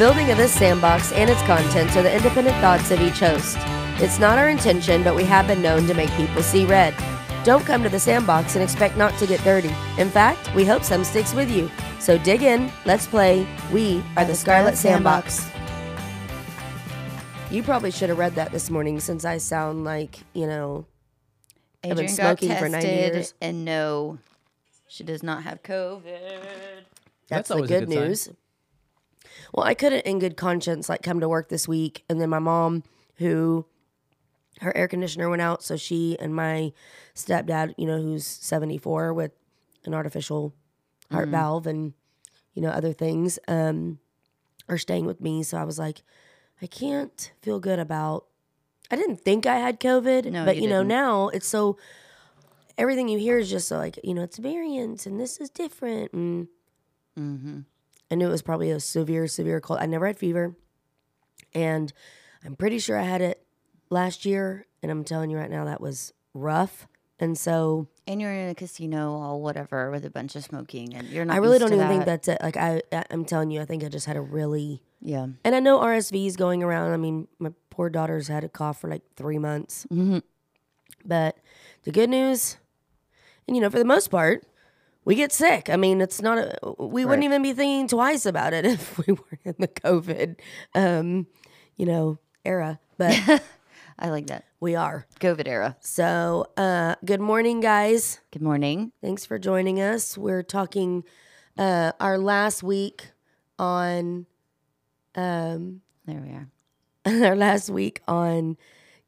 The building of this sandbox and its contents are the independent thoughts of each host. It's not our intention, but we have been known to make people see red. Don't come to the sandbox and expect not to get dirty. In fact, we hope some sticks with you. So dig in, let's play. We are the Scarlet Sandbox. You probably should have read that this morning since I sound like, you know, I've been Adrian got smoking for nine tested, years. and no, she does not have COVID. That's, That's the always a good, news. sign. Well, I couldn't, in good conscience, like come to work this week, and then my mom, who her air conditioner went out, so she and my stepdad, you know, who's seventy four with an artificial heart Mm-hmm. valve and you know other things, um, are staying with me. So I was like, I can't feel good about. I didn't think I had COVID, No, but you you, know now it's so. Everything you hear is just like you know it's variants and this is different and Mm-hmm. I knew it was probably a severe, severe cold. I never had fever. And I'm pretty sure I had it last year. And I'm telling you right now, that was rough. And so And you're in a casino, all whatever, with a bunch of smoking, and you're not. I really don't even think that's it. Like, I, I- I'm telling you, I think I just had a really, Yeah. and I know RSV is going around. I mean, my poor daughter's had a cough for like three months. Mm-hmm. But the good news, and you know, for the most part, we get sick. I mean, it's not a, we wouldn't even be thinking twice about it if we weren't in the COVID, um, you know, era. But I like that we are. COVID era. So, uh, good morning, guys. Good morning. Thanks for joining us. We're talking uh, our last week on um, There we are. our last week on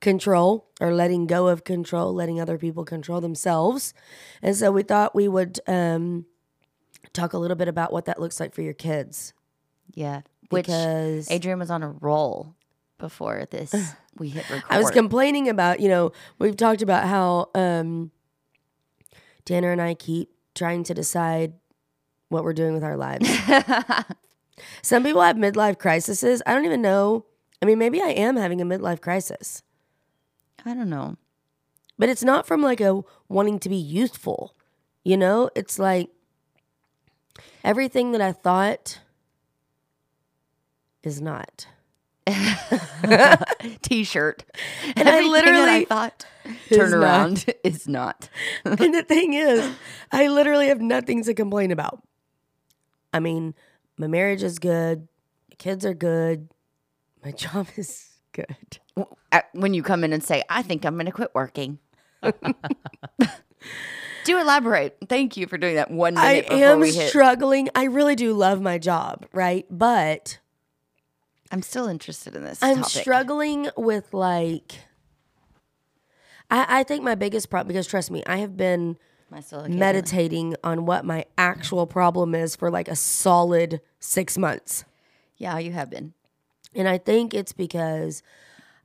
control or letting go of control, letting other people control themselves. And so we thought we would um, talk a little bit about what that looks like for your kids. Yeah. Which Because Adrian was on a roll before this. we hit record. I was complaining about, you know, we've talked about how um, Tanner and I keep trying to decide what we're doing with our lives. Some people have midlife crises. I don't even know. I mean, maybe I am having a midlife crisis, I don't know. but it's not from like a wanting to be youthful. You know, it's like everything that I thought is not. T-shirt. And I Everything that I literally thought is turn not. around is not. and the thing is, I literally have nothing to complain about. I mean, my marriage is good, my kids are good, my job is good. When you come in and say, "I think I'm going to quit working." do elaborate. Thank you for doing that one I minute before am we hit. struggling. I really do love my job, right? But I'm still interested in this. I'm topic. struggling with like. I, I think my biggest problem, because trust me, I have been Am I still okay? meditating on what my actual problem is for like a solid six months. Yeah, you have been. And I think it's because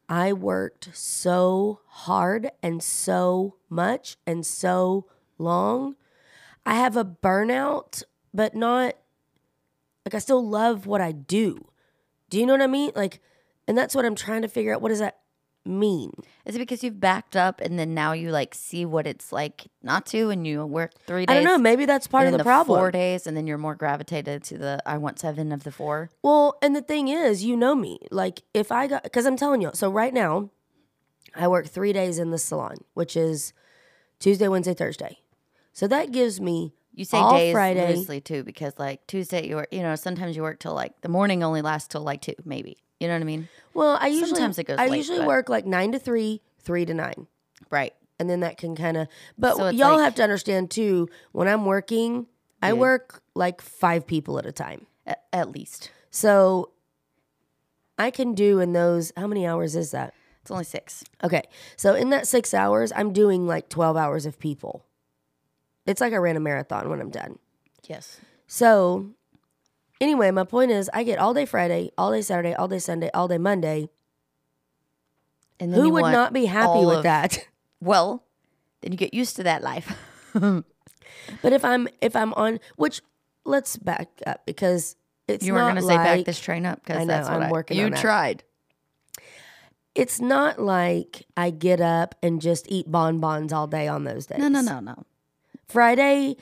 I worked so hard and so much and so long. I have a burnout, but not like I still love what I do. Do you know what I mean? Like, and that's what I'm trying to figure out. What does that mean? Is it because you've backed up and then now you like see what it's like not to, and you work three days? I don't know. Maybe that's part of then the problem. Four days, and then you're more gravitated to the I want seven of the four. Well, and the thing is, you know me. Like, if I got, because I'm telling you, so right now, I work three days in the salon, which is Tuesday, Wednesday, Thursday. So that gives me You say all days Friday. loosely too, because like Tuesday you work. You know, sometimes you work till like the morning only lasts till like two, maybe. You know what I mean? Well, I usually Sometimes it goes I late, usually but- work like nine to three, three to nine, Right. and then that can kind of. But So it's y'all like- have to understand too. When I'm working, I work like five people at a time. At, at least So I can do in those. How many hours is that? it's only six. Okay. So in that six hours, I'm doing like 12 hours of people. It's like I ran a marathon when I'm done. Yes. So anyway, my point is I get all day Friday, all day Saturday, all day Sunday, all day Monday. And then Who would not be happy with of- that? Well, then you get used to that life. But if I'm if I'm on which let's back up because it's you not weren't going to say back this train up because that's what I'm I, working You on that. tried. it's not like I get up and just eat bonbons all day on those days. No, no, no, no. Friday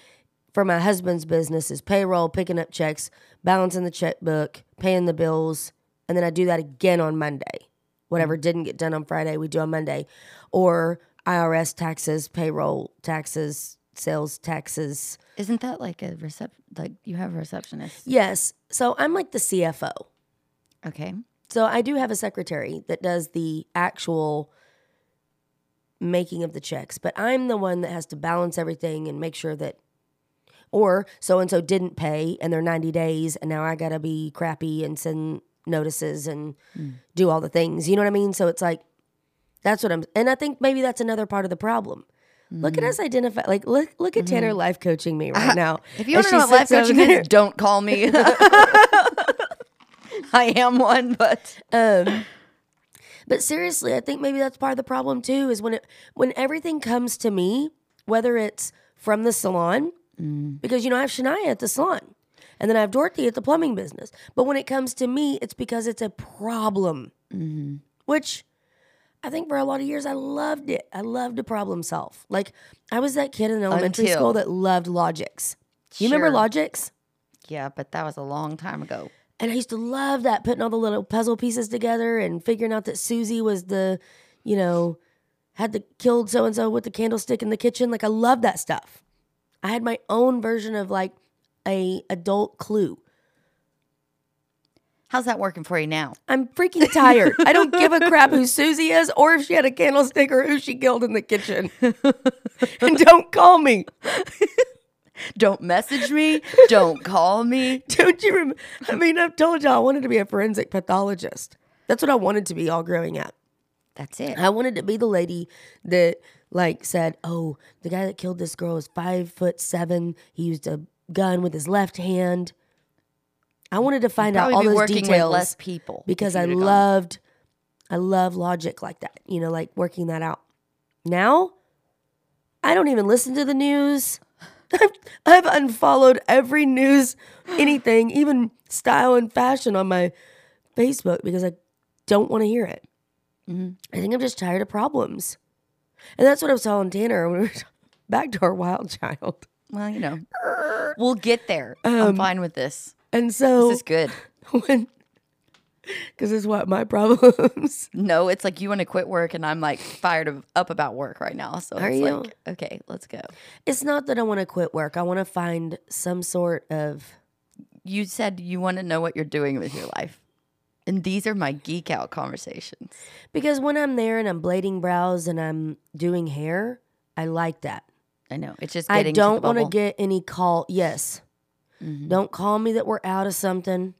for my husband's business is payroll, picking up checks, balancing the checkbook, paying the bills, and then I do that again on Monday. Whatever didn't get done on Friday, we do on Monday. Or IRS taxes, payroll taxes, sales taxes. Isn't that like a recep? Like you have a receptionist? Yes. So I'm like the CFO. Okay. So I do have a secretary that does the actual making of the checks, but I'm the one that has to balance everything and make sure that or so and so didn't pay and they're 90 days and now I got to be crappy and send notices and hmm. do all the things. You know what I mean? So it's like that's what I'm and I think maybe that's another part of the problem. Look at hmm. us identify like look look at Tanner hmm. life coaching me right now. If you want to know what life coaching there. is, don't call me. I am one, but Um, but seriously, I think maybe that's part of the problem too. Is when it when everything comes to me, whether it's from the salon, Mm. because you know I have Shania at the salon, and then I have Dorothy at the plumbing business. But when it comes to me, it's because it's a problem, mm-hmm. which I think for a lot of years I loved it. I loved to problem solve. Like I was that kid in elementary Until- school that loved logics. You remember logics? yeah, but that was a long time ago. And I used to love that, putting all the little puzzle pieces together and figuring out that Susie was the, you know, had the killed so and so with the candlestick in the kitchen. Like I love that stuff. I had my own version of like a adult clue. How's that working for you now? I'm freaking tired. I don't give a crap who Susie is or if she had a candlestick or who she killed in the kitchen. and don't call me. Don't message me. Don't call me. Don't you remember? I mean, I've told y'all I wanted to be a forensic pathologist. That's what I wanted to be all growing up. That's it. I wanted to be the lady that like said, "Oh, the guy that killed this girl is five foot seven. He used a gun with his left hand." I wanted to find out all be those working details with less people because I you'd gone. loved, I love logic like that. You know, like working that out. Now, I don't even listen to the news. I've, I've unfollowed every news, anything, even style and fashion on my Facebook because I don't want to hear it. Mm-hmm. I think I'm just tired of problems. And that's what I was telling Tanner when we were back to our wild child. Well, you know, we'll get there. I'm um, fine with this. And so This is good. when, because it's what my problems. No, it's like you want to quit work, and I'm like fired of, up about work right now. So Are it's you? like, okay, let's go. It's not that I want to quit work. I want to find some sort of You said you want to know what you're doing with your life, and these are my geek out conversations. because when I'm there and I'm blading brows and I'm doing hair, I like that. I know it's just I don't want to get any call. Yes. Mm-hmm. Don't call me that we're out of something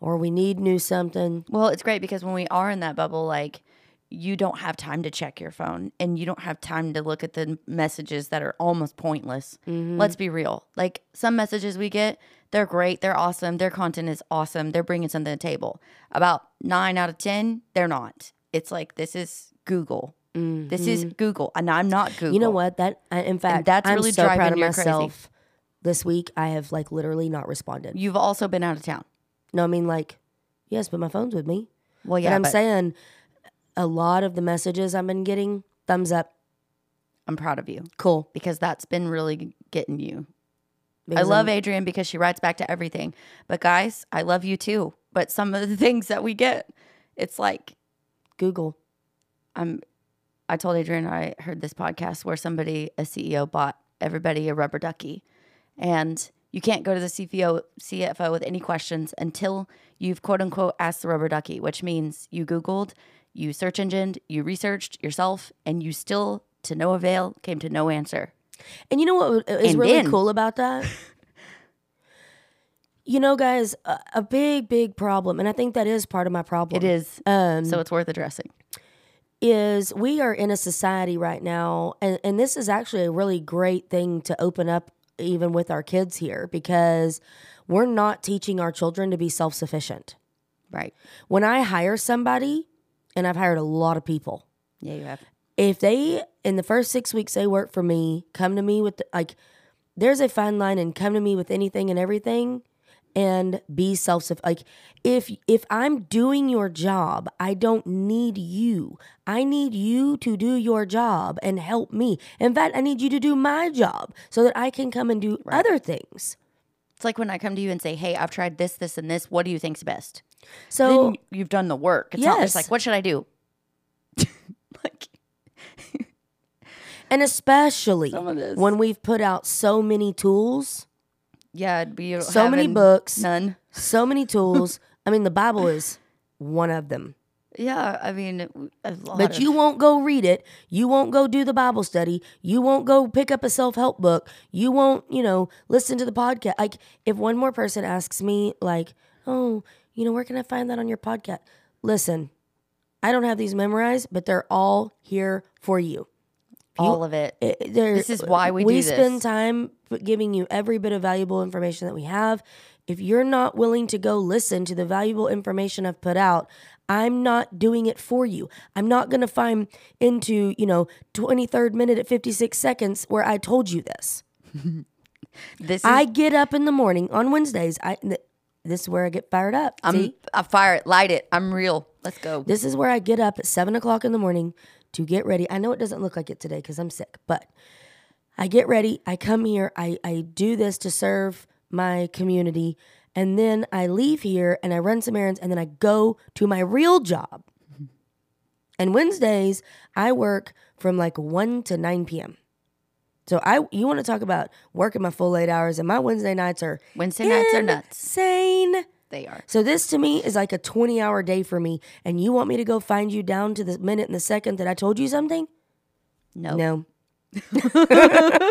or we need new something. Well, it's great because when we are in that bubble, like you don't have time to check your phone and you don't have time to look at the messages that are almost pointless. Mm-hmm. Let's be real. Like some messages we get, they're great, they're awesome, their content is awesome, they're bringing something to the table. About nine out of 10, they're not. It's like, this is Google. This is mm-hmm. Google. And I'm not Google. You know what? That in fact, that's I'm really so proud driving of you crazy. myself. This week, I have like literally not responded. You've also been out of town. No, I mean like, yes, but my phone's with me. Well, Yeah, yeah, I'm but saying a lot of the messages I've been getting, thumbs up, I'm proud of you cool. because that's been really getting you I Because love I'm- Adrienne because she writes back to everything. But guys, I love you too. But some of the things that we get, it's like Google. I'm I told Adrian I heard this podcast where somebody, a CEO, bought everybody a rubber ducky. And you can't go to the CFO, CFO with any questions until you've quote unquote asked the rubber ducky, which means you Googled, you search engined, you researched yourself, and you still, to no avail, came to no answer. And you know what is And really then- cool about that? you know, guys, a, a big, big problem, and I think that is part of my problem. It is. Um, so it's worth addressing. is we are in a society right now, and, and this is actually a really great thing to open up even with our kids here because we're not teaching our children to be self sufficient. Right. When I hire somebody, and I've hired a lot of people, Yeah, you have. if they in the first six weeks they work for me come to me with like there's a fine line and come to me with anything and everything and be self like if if I'm doing your job, I don't need you. I need you to do your job and help me. In fact, I need you to do my job so that I can come and do other things. It's like when I come to you and say, "Hey, I've tried this, this, and this. What do you think's best?" So Then you've done the work. It's not Yes. just like, "What should I do?" like, and especially Some of this. when we've put out so many tools, yeah, it'd be so many having books, None. so many tools. I mean, the Bible is one of them. Yeah, I mean, a lot But of- you won't go read it. You won't go do the Bible study. You won't go pick up a self help book. You won't, you know, listen to the podcast. Like, if one more person asks me, like, oh, you know, where can I find that on your podcast? Listen, I don't have these memorized, but they're all here for you. all of it. Eh, it- This is why we we spend time giving you every bit of valuable information that we have. If you're not willing to go listen to the valuable information I've put out, I'm not doing it for you. I'm not going to find into, you know, 23rd minute at 56 seconds where I told you this. This is, I get up in the morning on Wednesdays. I th- this is where I get fired up. I'm, See? I fire it, light it. I'm real. Let's go. This is where I get up at seven o'clock in the morning to get ready. I know it doesn't look like it today because I'm sick, but I get ready. I come here. I, I do this to serve my community. And then I leave here and I run some errands and then I go to my real job. And Wednesdays, I work from like 1 to 9 p.m. So I you want to talk about working my full eight hours and my Wednesday nights are Wednesday nights are nuts. insane. They are. So this to me is like a 20 hour day for me. And you want me to go find you down to the minute and the second that I told you something? No. No.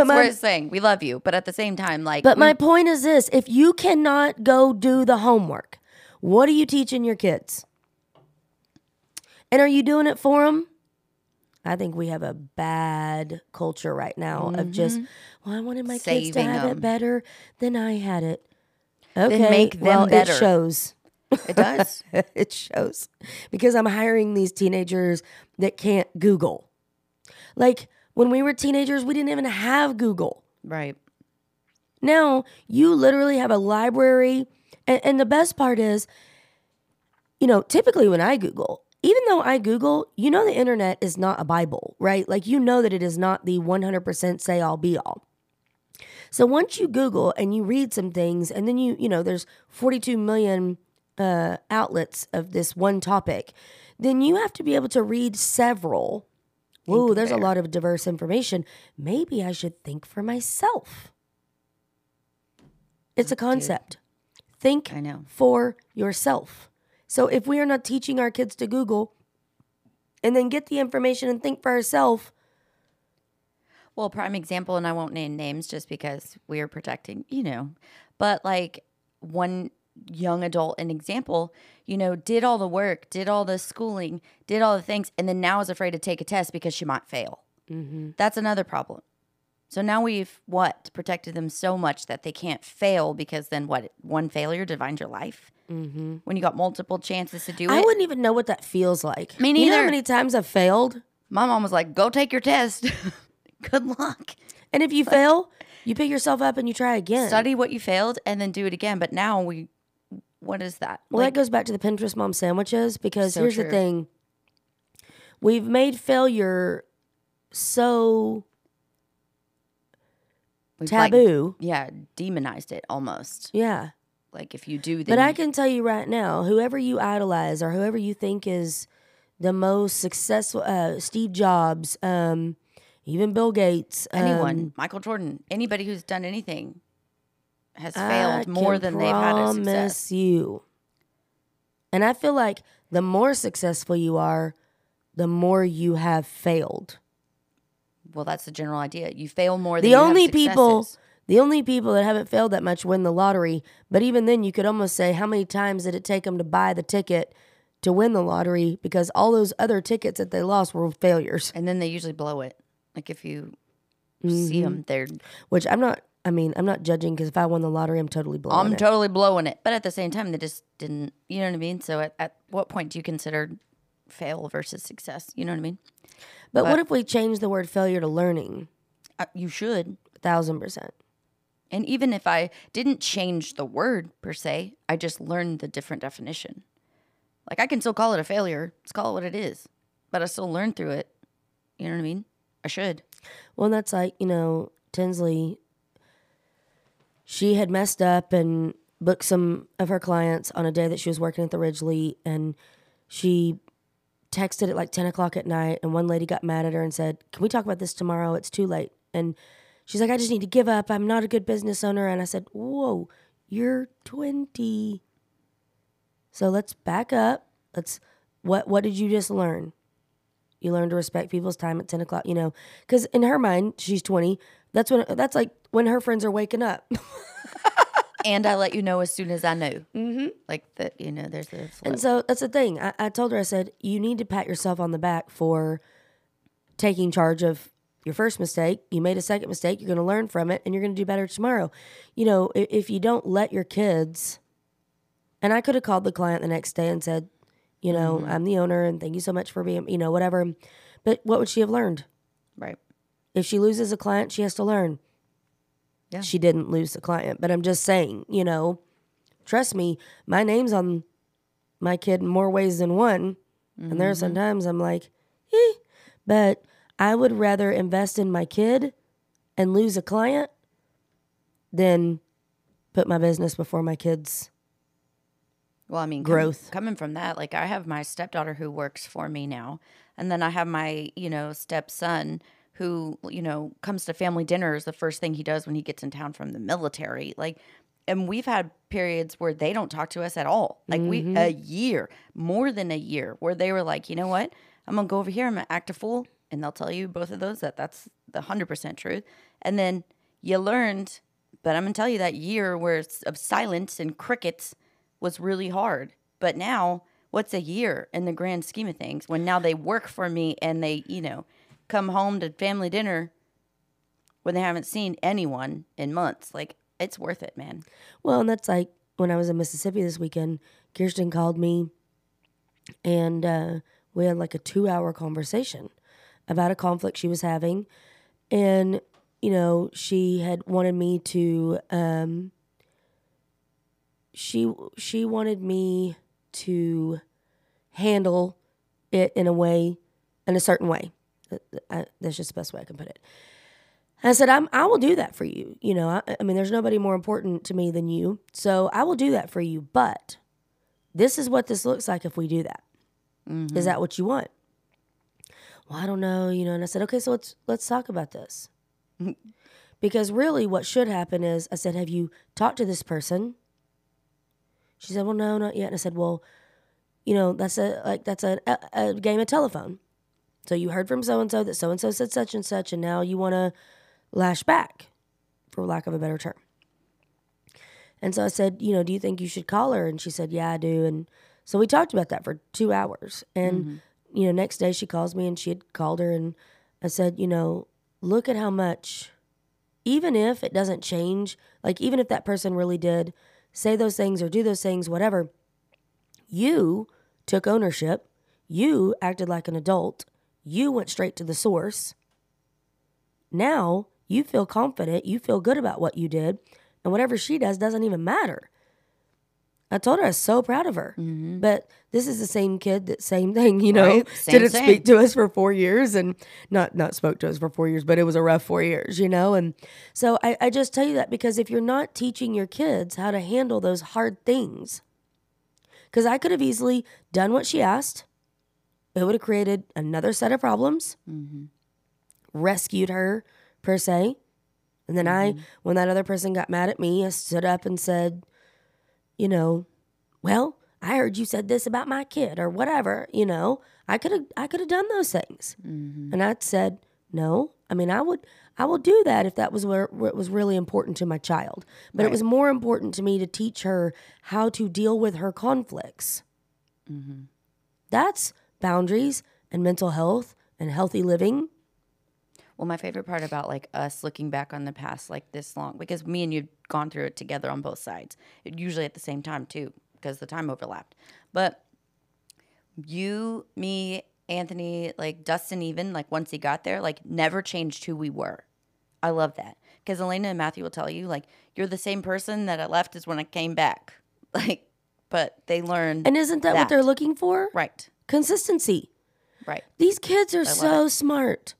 It's my- worth saying we love you, but at the same time, like, But my point is this if you cannot go do the homework, what are you teaching your kids? And are you doing it for them? I think we have a bad culture right now of just, well, I wanted my kids to Mm-hmm. Saving have it better than I had it. Okay, make them well, better. it shows. it does. it shows because I'm hiring these teenagers that can't Google. Like when we were teenagers, we didn't even have Google. right. Now you literally have a library. And, and the best part is, you know, typically when I Google, even though I Google, you know, the internet is not a Bible, right? Like you know that it is not the 100% say all be all. So once you Google and you read some things, and then you, you know, there's 42 million uh, outlets of this one topic, then you have to be able to read several. Whoa, there's a lot of diverse information. Maybe I should think for myself. It's a concept. Think I know. for yourself. So if we are not teaching our kids to Google and then get the information and think for ourselves, Well, prime example, and I won't name names just because we are protecting, you know, but like one young adult, an example, you know, did all the work, did all the schooling, did all the things, and then now is afraid to take a test because she might fail. That's another problem. So now we've what protected them so much that they can't fail because then what? One failure defines your life. Mm-hmm. When you got multiple chances to do I it, wouldn't even know what that feels like. Me You know how neither. many times I've failed? my mom was like, "Go take your test. Good luck." And if you fail, you pick yourself up and you try again. study what you failed and then do it again. But now we, what is that? Well, Like, that goes back to the Pinterest mom sandwiches because So here's the thing. We've made failure so we've, like, taboo. yeah, demonized it almost. yeah. Like if you do, But I can tell you right now, whoever you idolize or whoever you think is the most successful, uh, Steve Jobs, um, even Bill Gates, anyone, um, Michael Jordan, anybody who's done anything has I failed more than they've had a promise success. you. And I feel like the more successful you are, the more you have failed. Well, that's the general idea. You fail more than The you have only people, successes. the only people that haven't failed that much win the lottery. But even then, you could almost say, how many times did it take them to buy the ticket to win the lottery? Because all those other tickets that they lost were failures. and then they usually blow it. Like if you see mm-hmm. them, they're Which I'm not. I mean, I'm not judging because if I won the lottery, I'm totally blowing I'm it. totally blowing it. But at the same time, they just didn't. You know what I mean? So at, at what point do you consider fail versus success? You know what I mean? but what if we change the word failure to learning? Uh, you should. A thousand percent. And even if I didn't change the word per se, I just learned the different definition. Like I can still call it a failure. Let's call it what it is. But I still learned through it. You know what I mean? I should. Well, and that's like, you know, Tinsley, she had messed up and booked some of her clients on a day that she was working at the Ridgely. And she texted at like 10 o'clock at night. And one lady got mad at her and said, Can we talk about this tomorrow? It's too late. And she's like, I just need to give up. I'm not a good business owner. And I said, Whoa, you're 20. So let's back up. Let's, what, what did you just learn? You learn to respect people's time at 10 o'clock, you know, because in her mind, she's 20. That's when, that's like when her friends are waking up. and I let you know as soon as I know. Mm-hmm. Like that, you know, there's a flow. And so that's the thing. I, I told her, I said, you need to pat yourself on the back for taking charge of your first mistake. You made a second mistake. You're going to learn from it and you're going to do better tomorrow. You know, if, if you don't let your kids, and I could have called the client the next day and said, you know, Mm-hmm. I'm the owner and thank you so much for being, you know, whatever. But what would she have learned? right. If she loses a client, she has to learn. Yeah. She didn't lose the client, but I'm just saying, you know, trust me, my name's on my kid in more ways than one. And there are sometimes I'm like, eh. But I would rather invest in my kid and lose a client than put my business before my kids. Well, I mean, Growth. Com- coming from that, like I have my stepdaughter who works for me now, and then I have my, you know, stepson who, you know, comes to family dinners. The first thing he does when he gets in town from the military, like, and we've had periods where they don't talk to us at all. Like we a mm-hmm. year, more than a year, where they were like, you know what, I'm gonna go over here. I'm gonna act a fool, and they'll tell you both of those that that's the hundred percent truth. And then you learned, but I'm gonna tell you that year where it's of silence and crickets was really hard. But now, what's a year in the grand scheme of things when now they work for me and they, you know, come home to family dinner when they haven't seen anyone in months? Like, it's worth it, man. Well, and that's like when I was in Mississippi this weekend, Kirsten called me and uh, we had like a two hour conversation about a conflict she was having. And, you know, she had wanted me to, um, she, she wanted me to handle it in a way, in a certain way. Uh, I, that's just the best way I can put it. I said, I'm, I will do that for you. You know, I, I mean, there's nobody more important to me than you. So I will do that for you. But this is what this looks like if we do that. Mm-hmm. Is that what you want? Well, I don't know, you know. And I said, okay, so let's let's talk about this. because really, what should happen is, I said, have you talked to this person? She said, well, no, not yet. And I said, well, you know, that's a like that's a, a, a game of telephone. So you heard from so and so that so and so said such and such, and now you want to lash back, for lack of a better term. And so I said, you know, do you think you should call her? And she said, yeah, I do. And so we talked about that for two hours. And, mm-hmm. you know, next day she calls me and she had called her. And I said, you know, look at how much, even if it doesn't change, like even if that person really did say those things or do those things, whatever, you took ownership. You acted like an adult. You went straight to the source. Now you feel confident. You feel good about what you did. And whatever she does doesn't even matter. I told her I was so proud of her. Mm-hmm. But this is the same kid that same thing, you know, Right. Same, didn't same. speak to us for four years and not not spoke to us for four years, but it was a rough four years, you know. And so I, I just tell you that because if you're not teaching your kids how to handle those hard things, because I could have easily done what she asked, it would have created another set of problems, mm-hmm. rescued her per se. And then I, mm-hmm. when that other person got mad at me, I stood up and said, you know, well, I heard you said this about my kid or whatever, you know. I could have I could have done those things. And I said, no. I mean, I would I will do that if that was where, where it was really important to my child. But it was more important to me to teach her how to deal with her conflicts. Mm-hmm. That's boundaries and mental health and healthy living. Well, my favorite part about like us looking back on the past like this long, because me and you've gone through it together on both sides, usually at the same time too, because the time overlapped. But you, me, Anthony, like Dustin, even like once he got there, like never changed who we were. I love that because Elena and Matthew will tell you like you're the same person that I left as when I came back. Like, but they learn And isn't that, what they're looking for? right, Consistency. right. These kids are so smart.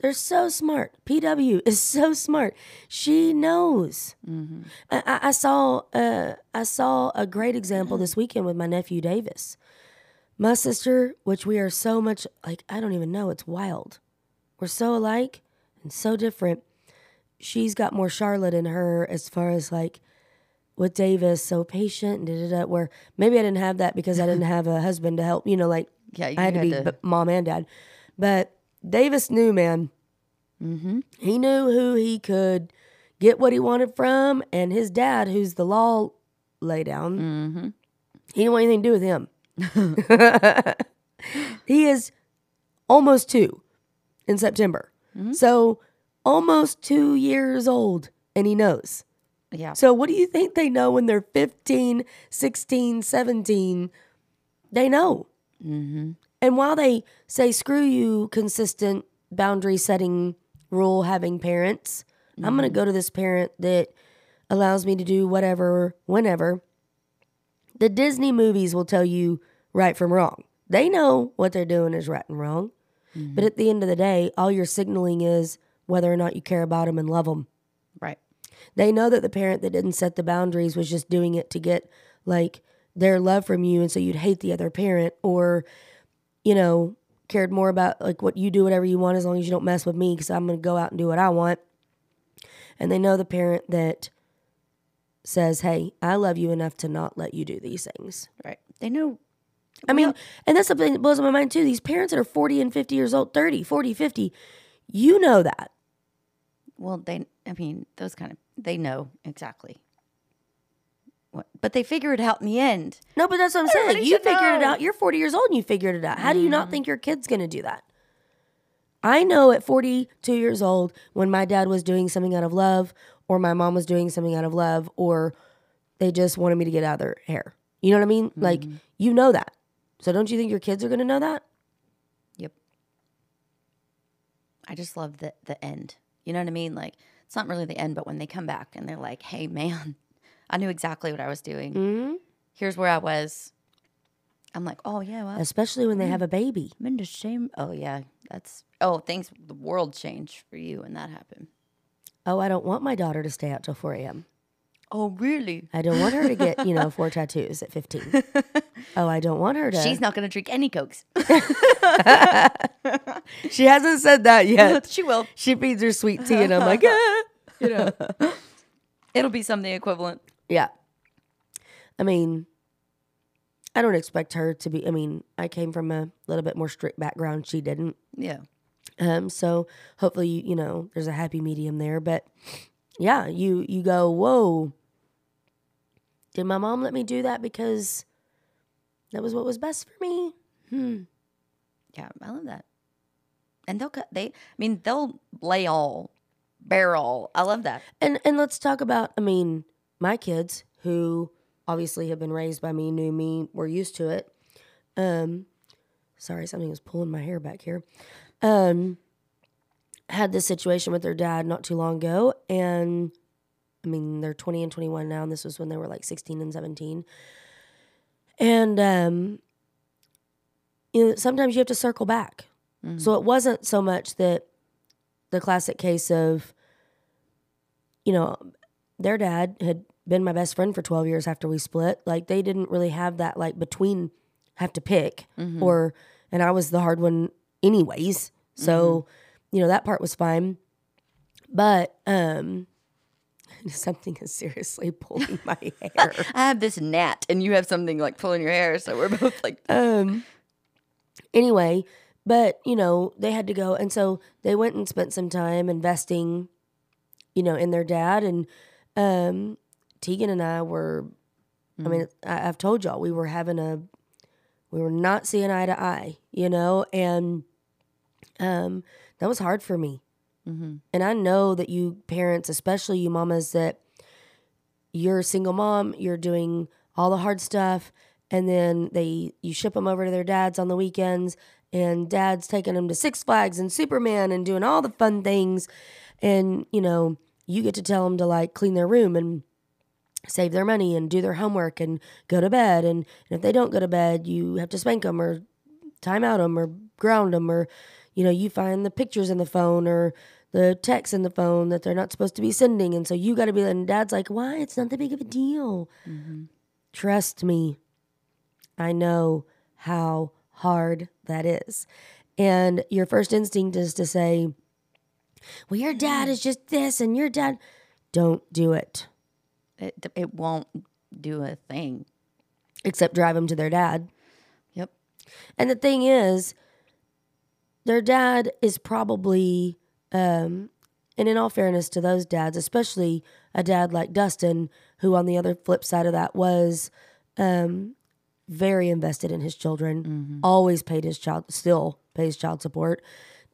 They're so smart. PW is so smart. She knows. I, I- I saw uh, I saw a great example this weekend with my nephew Davis. My sister, which we are so much like, I don't even know. It's wild. We're so alike and so different. She's got more Charlotte in her as far as like with Davis, so patient and da da da. Where maybe I didn't have that because I didn't have a husband to help. You know, like Yeah, you I had to be to- mom and dad. But Davis knew, man. Mm-hmm. He knew who he could get what he wanted from, and his dad, who's the law lay down, Mm-hmm. he didn't want anything to do with him. he is almost two in September. Mm-hmm. So almost two years old, and he knows. Yeah, So, what do you think they know when they're 15, 16, 17? They know. Mm-hmm. And while they say, screw you, consistent boundary setting, rule having parents, I'm going to mm-hmm. go to this parent that allows me to do whatever, whenever. The Disney movies will tell you right from wrong. They know what they're doing is right and wrong. But mm-hmm. at the end of the day, all you're signaling is whether or not you care about them and love them. right. They know that the parent that didn't set the boundaries was just doing it to get like their love from you and so you'd hate the other parent or you know, cared more about like what you do whatever you want as long as you don't mess with me cuz I'm going to go out and do what I want. And they know the parent that says, "Hey, I love you enough to not let you do these things." Right. They know. I mean, and that's something that blows my mind too. These parents that are 40 and 50 years old, 30, 40, 50, you know that. Well, they. I mean, those kind of. They know exactly. But they figure it out in the end. No, but that's what I'm saying. You figured it out. You're 40 years old and you figured it out. How do you not mm-hmm. think your kid's going to do that? I know at 42 years old when my dad was doing something out of love or my mom was doing something out of love or they just wanted me to get out of their hair. You know what I mean? Like, mm-hmm. you know that. So don't you think your kids are going to know that? Yep. I just love the the end. You know what I mean? Like it's not really the end, but when they come back and they're like, "Hey, man, I knew exactly what I was doing. Mm-hmm. Here's where I was." I'm like, "Oh yeah, well, Especially when they have a baby. I'm in the shame." Oh yeah, that's oh things. The world changed for you when that happened. Oh, I don't want my daughter to stay out till 4 a.m. Oh really? I don't want her to get, you know, four tattoos at 15. Oh, I don't want her to. She's not gonna drink any cokes. she hasn't said that yet. she will. She feeds her sweet tea, and I'm like, ah, you know. It'll be something equivalent. Yeah. I mean, I don't expect her to be. I mean, I came from a little bit more strict background. She didn't. Yeah. Um, so hopefully, you, you know, there's a happy medium there. But yeah, you you go, whoa. Did my mom let me do that because that was what was best for me? Hmm. Yeah, I love that. And they'll cut. They. I mean, they'll lay all, bear all. I love that. And and let's talk about. I mean, my kids who obviously have been raised by me, knew me, were used to it. Um, sorry, something was pulling my hair back here. Um, had this situation with their dad not too long ago, and I mean they're twenty and twenty one now, and this was when they were like sixteen and seventeen. And um, you know, sometimes you have to circle back. So it wasn't so much that the classic case of, you know, their dad had been my best friend for 12 years after we split. Like they didn't really have that like between have to pick or and I was the hard one anyways. So, you know, that part was fine. But um something is seriously pulling my hair. I have this gnat, and you have something like pulling your hair, so we're both like, um anyway but you know they had to go and so they went and spent some time investing you know in their dad and um tegan and i were i mean I, i've told y'all we were having a we were not seeing eye to eye you know? And um that was hard for me. And i know that you parents especially you mamas that you're a single mom, you're doing all the hard stuff, and then they you ship them over to their dads on the weekends, and dad's taking them to Six Flags and Superman and doing all the fun things, and you know you get to tell them to like clean their room and save their money and do their homework and go to bed. And, and if they don't go to bed you have to spank them or time out them or ground them or you know you find the pictures in the phone or the texts in the phone that they're not supposed to be sending. And so you got to be and dad's like why? It's not that big of a deal. Mm-hmm. Trust me i know how hard that is. And your first instinct is to say well your dad is just this and your dad don't do it It, it won't do a thing. except drive them to their dad Yep. And the thing is, their dad is probably, um, and in all fairness to those dads, especially a dad like Dustin, who on the other flip side of that was um, very invested in his children, always paid his child, still pays child support,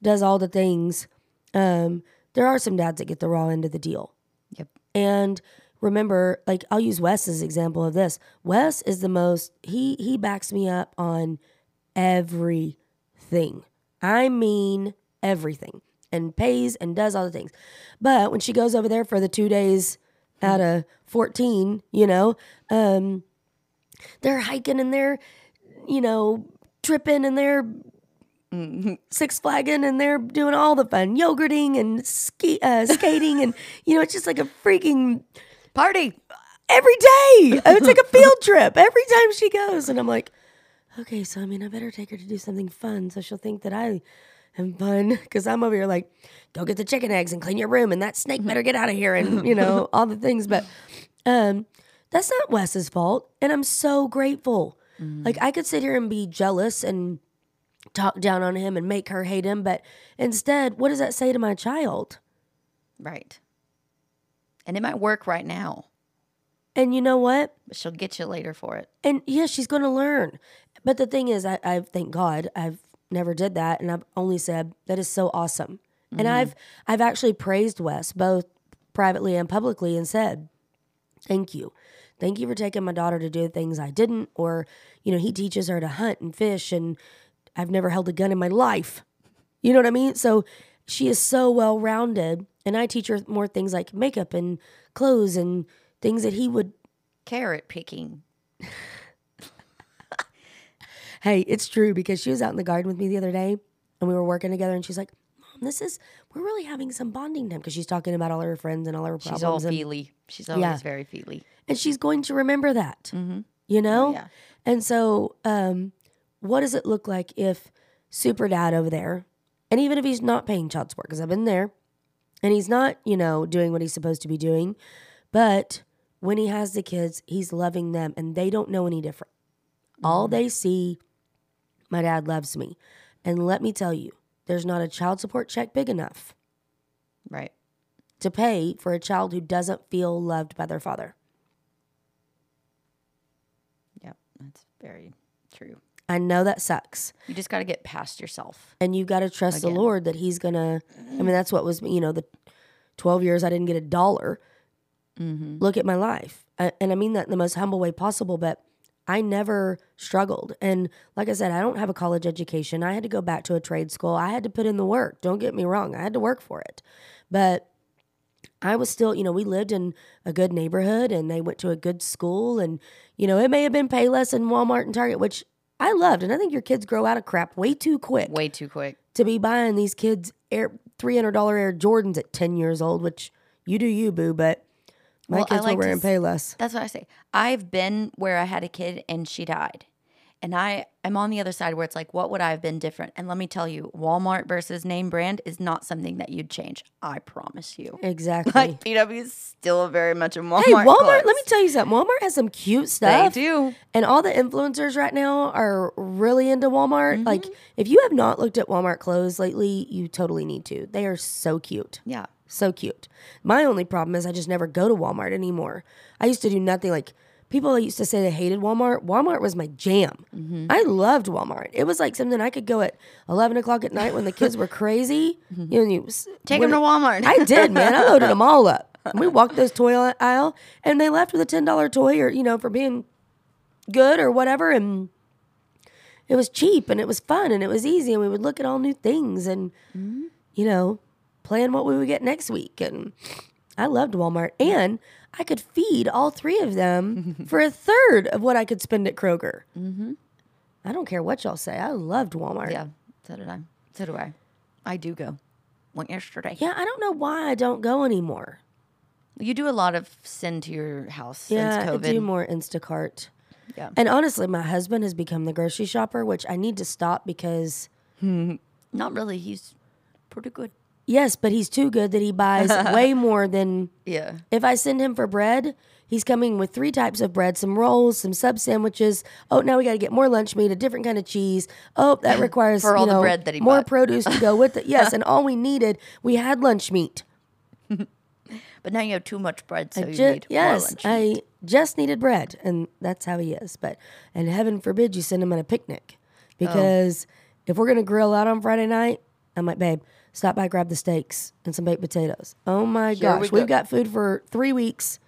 does all the things. Um, there are some dads that get the raw end of the deal. Yep. And remember, like I'll use Wes as an example of this. Wes is the most he he backs me up on everything. I mean everything. And pays and does all the things. But when she goes over there for the two days out of 14, you know, um, they're hiking and they're, you know, tripping and they're six flagging and they're doing all the fun yogurting and ski, uh, skating and you know it's just like a freaking Party. every day. It's like a field trip every time she goes. And i'm like okay so i mean i better take her to do something fun so she'll think that i am fun. Because i'm over here like go get the chicken eggs and clean your room and that snake better get out of here and you know all the things. But um that's not wes's fault. And i'm so grateful. Like i could sit here and be jealous and talk down on him and make her hate him but instead what does that say to my child Right. And it might work right now, and you know what but she'll get you later for it. and yeah, she's going to learn. But the thing is, I, I thank God I've never did that, and I've only said that is so awesome. And mm-hmm. I've I've actually praised Wes both privately and publicly, and said, "Thank you, thank you for taking my daughter to do things I didn't." Or you know, he teaches her to hunt and fish, and I've never held a gun in my life. You know what I mean? So she is so well rounded, and I teach her more things like makeup and clothes and things that he would Carrot picking. Hey, it's true because she was out in the garden with me the other day and we were working together and she's like, Mom, this is, we're really having some bonding time because she's talking about all her friends and all her problems. She's all and, feely. She's always Yeah. very feely. and she's going to remember that, you know? yeah. And so, um, what does it look like if super dad over there, and even if he's not paying child support, because I've been there, and he's not, you know, doing what he's supposed to be doing, but when he has the kids, he's loving them and they don't know any different. All mm-hmm. they see, my dad loves me. And let me tell you, there's not a child support check big enough Right. to pay for a child who doesn't feel loved by their father. Yep. That's very true. I know that sucks. You just got to get past yourself. And you got to trust Again. the Lord that He's going to. I mean, that's what was, you know, the 12 years I didn't get a dollar. Mm-hmm. Look at my life. I, and I mean that in the most humble way possible, but I never struggled. And like I said, I don't have a college education. I had to go back to a trade school. I had to put in the work. Don't get me wrong. I had to work for it. But I was still, you know, we lived in a good neighborhood and they went to a good school. And, you know, it may have been Payless and Walmart and Target, which I loved. And I think your kids grow out of crap way too quick Way too quick. to be buying these kids air $300 Air Jordans at 10 years old, which you do you, boo, but my Well, kids like were wearing Payless. That's what I say. I've been where I had a kid and she died. And I am on the other side where it's like, what would I have been different? And let me tell you, Walmart versus name brand is not something that you'd change. I promise you. Exactly. Like PW is still very much a Walmart. hey, Walmart, clothes. let me tell you something. Walmart has some cute stuff. They do. And all the influencers right now are really into Walmart. Mm-hmm. Like, if you have not looked at Walmart clothes lately, you totally need to. They are so cute. Yeah. So cute. My only problem is I just never go to Walmart anymore. I used to do nothing like people used to say they hated Walmart. Walmart was my jam. Mm-hmm. I loved Walmart. It was like something I could go at 11 o'clock at night when the kids were crazy. You know, you Mm-hmm. Take them to Walmart. I did, man. I loaded them all up. We walked those toy aisle and they left with a $10 toy or, you know, for being good or whatever. And it was cheap and it was fun and it was easy. And we would look at all new things and, you know, plan what we would get next week. And I loved Walmart. And I could feed all three of them for a third of what I could spend at Kroger. Mm-hmm. I don't care what y'all say. I loved Walmart. Yeah, so did I. So do I. I do go. Went yesterday. Yeah, I don't know why I don't go anymore. You do a lot of send to your house Yeah, since I do more Instacart. Yeah. And honestly, my husband has become the grocery shopper, which I need to stop because Not really. He's pretty good. Yes, but he's too good that he buys way more than Yeah. if I send him for bread. He's coming with three types of bread, some rolls, some sub sandwiches. Oh, now we got to get more lunch meat, a different kind of cheese. Oh, that requires For all you the bread that he more bought. produce to go with it. Yes, and all we needed, we had lunch meat. But now you have too much bread, so you Ju- need yes, more lunch. I just needed bread, and that's how he is. But and heaven forbid you send him on a picnic, oh. because if we're gonna grill out on Friday night, I'm like, babe, stop by, grab the steaks and some baked potatoes. Oh my Here we gosh, we've go. got food for three weeks.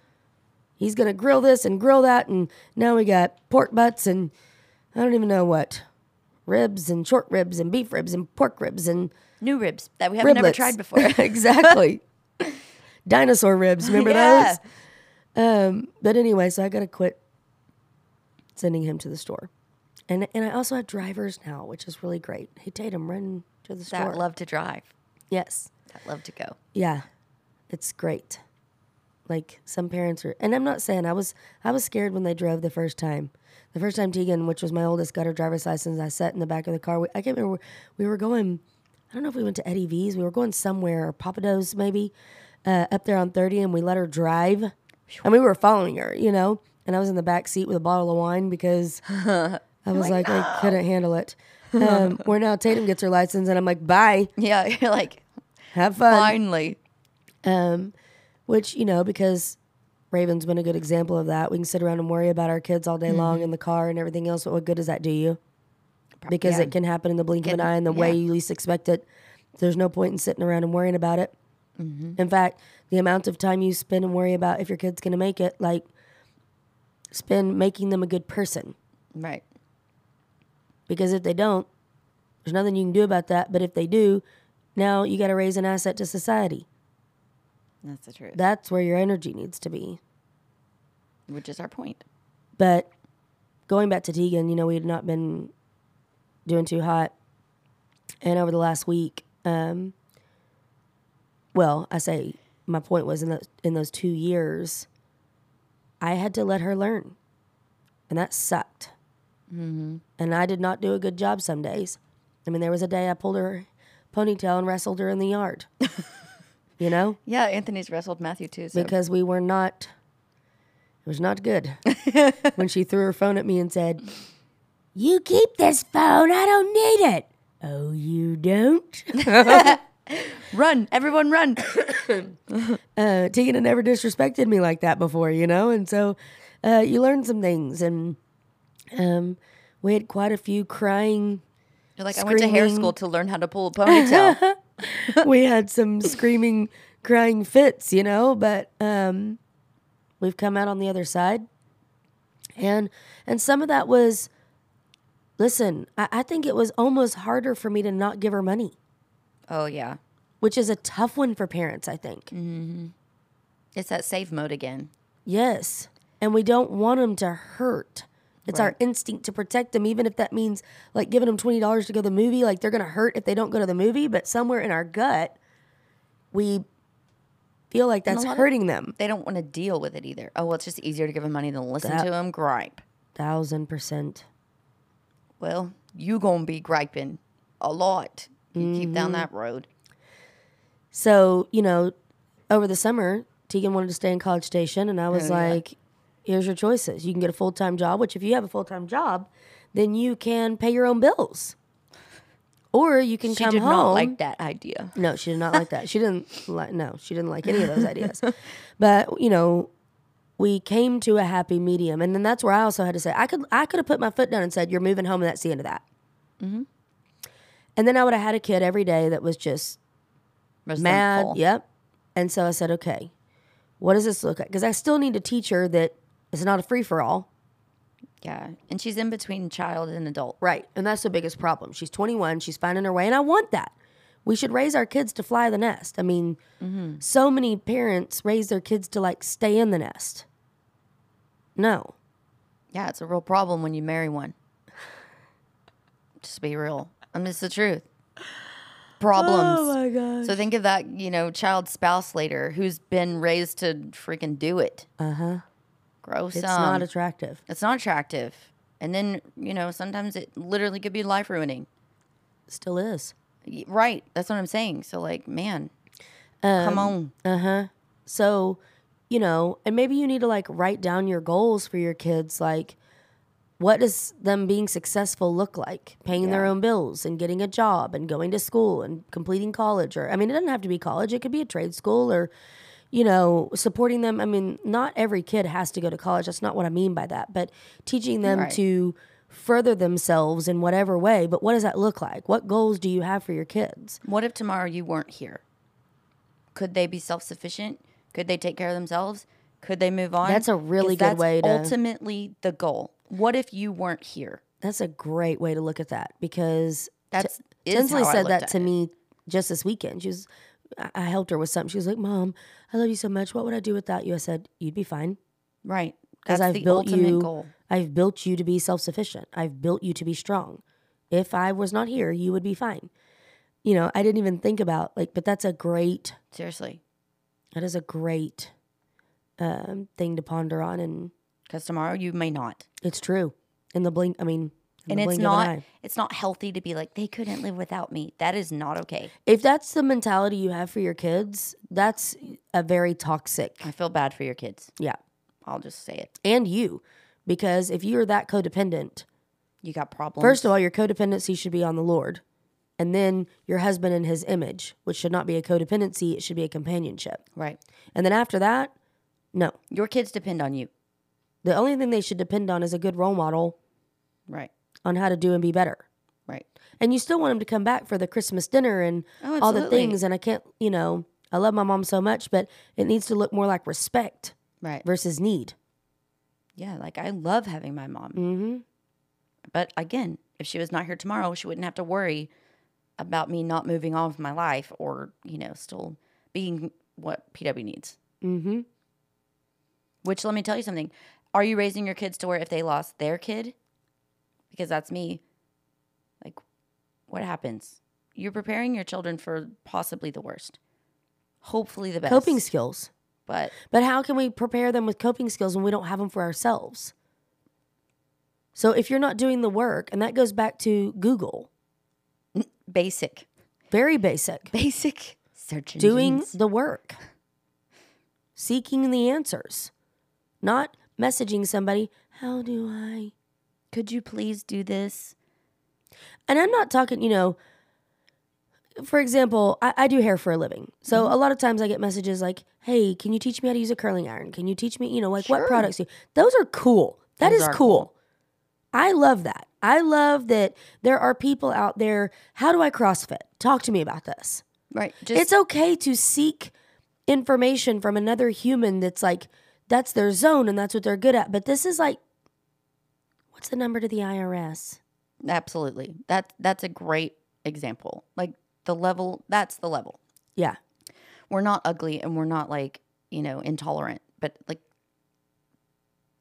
He's gonna grill this and grill that, and now we got pork butts and I don't even know what ribs and short ribs and beef ribs and pork ribs and New ribs that we haven't never tried before. exactly. Dinosaur ribs, remember Yeah. those? Um, but anyway, so I got to quit sending him to the store, and and I also have drivers now, which is really great. Hey Tatum, run to the store. that love to drive. yes, That love to go. yeah, it's great. Like some parents are, and I'm not saying I was I was scared when they drove the first time. The first time Tegan, which was my oldest, got her driver's license, I sat in the back of the car. We, I can't remember. We were going. I don't know if we went to Eddie V's. We were going somewhere, or Pappadeaux maybe, uh, up there on 30, and we let her drive. and we were following her, you know, and I was in the back seat with a bottle of wine because I was like, I couldn't handle it. Um, where now Tatum gets her license, and I'm like, bye, Yeah, you're like, have fun. finally. Um, which you know because Raven's been a good example of that. We can sit around and worry about our kids all day long in the car and everything else. But what good does that do you? Because yeah. it can happen in the blink of an eye in the way you least expect it. There's no point in sitting around and worrying about it. In fact, the amount of time you spend and worry about if your kid's going to make it, like spend making them a good person. Right. Because if they don't, there's nothing you can do about that. But if they do, now you got to raise an asset to society. That's the truth. That's where your energy needs to be. Which is our point. But going back to Tegan, you know, we had not been doing too hot. And over the last week, um, well, I say my point was in those in those two years, I had to let her learn, and that sucked. Mm-hmm. And I did not do a good job some days. I mean, there was a day I pulled her ponytail and wrestled her in the yard. you know, Yeah, Anthony's wrestled Matthew too. So because we were not it was not good when she threw her phone at me and said you keep this phone i don't need it oh you don't run, everyone, run. uh, had never disrespected me like that before you know and so uh, you learn some things and um, we had quite a few crying You're like, I went to hair school to learn how to pull a ponytail. we had some screaming crying fits you know but um, we've come out on the other side and and some of that was listen I, I think it was almost harder for me to not give her money oh yeah, which is a tough one for parents i think Mm-hmm. it's that save mode again. yes and we don't want them to hurt it's our instinct to protect them even if that means like giving them $20 to go to the movie like they're gonna hurt if they don't go to the movie but somewhere in our gut we feel like that's lot of- hurting them They don't want to deal with it either. Oh well, it's just easier to give them money than listen That- to them gripe. thousand percent Well, you gonna be griping a lot. You keep down mm-hmm. that road. So, you know, over the summer, Tegan wanted to stay in College Station, and I was Oh, yeah. Here's your choices. You can get a full time job, which, if you have a full time job, then you can pay your own bills. Or you can She come did home. not like that idea. No, she did not like that. She didn't like, no, she didn't like any of those ideas. But, you know, we came to a happy medium. And then that's where I also had to say, I could, I could have put my foot down and said, you're moving home and that's the end of that. Mm-hmm. And then I would have had a kid every day that was just mad. Yep. And so I said, okay, what does this look like? Because I still need to teach her that it's not a free for all. Yeah, and she's in between child and adult. Right. And that's the biggest problem. She's 21, she's finding her way, and I want that. We should raise our kids to fly the nest. I mean, so many parents raise their kids to like stay in the nest. No. Yeah, it's a real problem when you marry one. Just be real. I mean, it's the truth. Problems. Oh my god. So think of that, you know, child spouse later who's been raised to freaking do it. Uh huh. Grow It's some. not attractive. it's not attractive. And then, you know, sometimes it literally could be life ruining. Still is. Right. That's what I'm saying. So, like, man, Um, come on. Uh huh. So, you know, and maybe you need to like write down your goals for your kids. Like, what does them being successful look like? Paying their own bills and getting a job and going to school and completing college. Or, I mean, it doesn't have to be college, it could be a trade school or, you know, supporting them. I mean, not every kid has to go to college. That's not what I mean by that. But teaching them Right. to further themselves in whatever way. But what does that look like? What goals do you have for your kids? What if tomorrow you weren't here? Could they be self sufficient? Could they take care of themselves? Could they move on? That's a really good way to- Ultimately, the goal. What if you weren't here? That's a great way to look at that because That's is Tinsley said that to it. me just this weekend. She was, I helped her with something. She was like, "Mom, I love you so much. What would I do without you?" I said, "You'd be fine Right. because I've built you. goal. I've built you to be self sufficient. I've built you to be strong. If I was not here, you would be fine." You know, I didn't even think about like, but that's a great. Seriously. That is a great um, thing to ponder on, and Because tomorrow you may not. it's true. In the blink, I mean, And it's blink of an not it's not healthy to be like, they couldn't live without me. That is not okay. If that's the mentality you have for your kids, that's a very toxic. I feel bad for your kids. Yeah. I'll just say it. And you. Because if you're that codependent, You got problems. first of all, your codependency should be on the Lord. And then your husband in his image, which should not be a codependency, it should be a companionship. right. And then after that, no. Your kids depend on you. The only thing they should depend on is a good role model Right. On how to do and be better. Right. And you still want them to come back for the Christmas dinner and Oh, all the things. And I can't, you know, I love my mom so much, but it needs to look more like respect Right. versus need. Yeah, like I love having my mom. Mm-hmm. But again, if she was not here tomorrow, she wouldn't have to worry about me not moving on with my life or, you know, still being what PW needs. Mm-hmm. Which let me tell you something. Are you raising your kids to where if they lost their kid, because that's me, like what happens? You're preparing your children for possibly the worst. Hopefully the best. Coping skills. but But how can we prepare them with coping skills when we don't have them for ourselves? So if you're not doing the work, and that goes back to Google, basic. very basic, Basic search doing engines. the work, seeking the answers, not messaging somebody, how do I? Could you please do this? And I'm not talking, you know, for example, I, I do hair for a living. So mm-hmm. a lot of times I get messages like, hey, can you teach me how to use a curling iron? Can you teach me, you know, like what Sure. products do Those are cool. That is Those are cool. cool. I love that. I love that there are people out there. How do I CrossFit? Talk to me about this. Right. Just it's okay to seek information from another human that's like, that's their zone and that's what they're good at. But this is like, what's the number to the IRS? Absolutely. That that's a great example. Like the level that's the level. Yeah. We're not ugly and we're not like, you know, intolerant, but like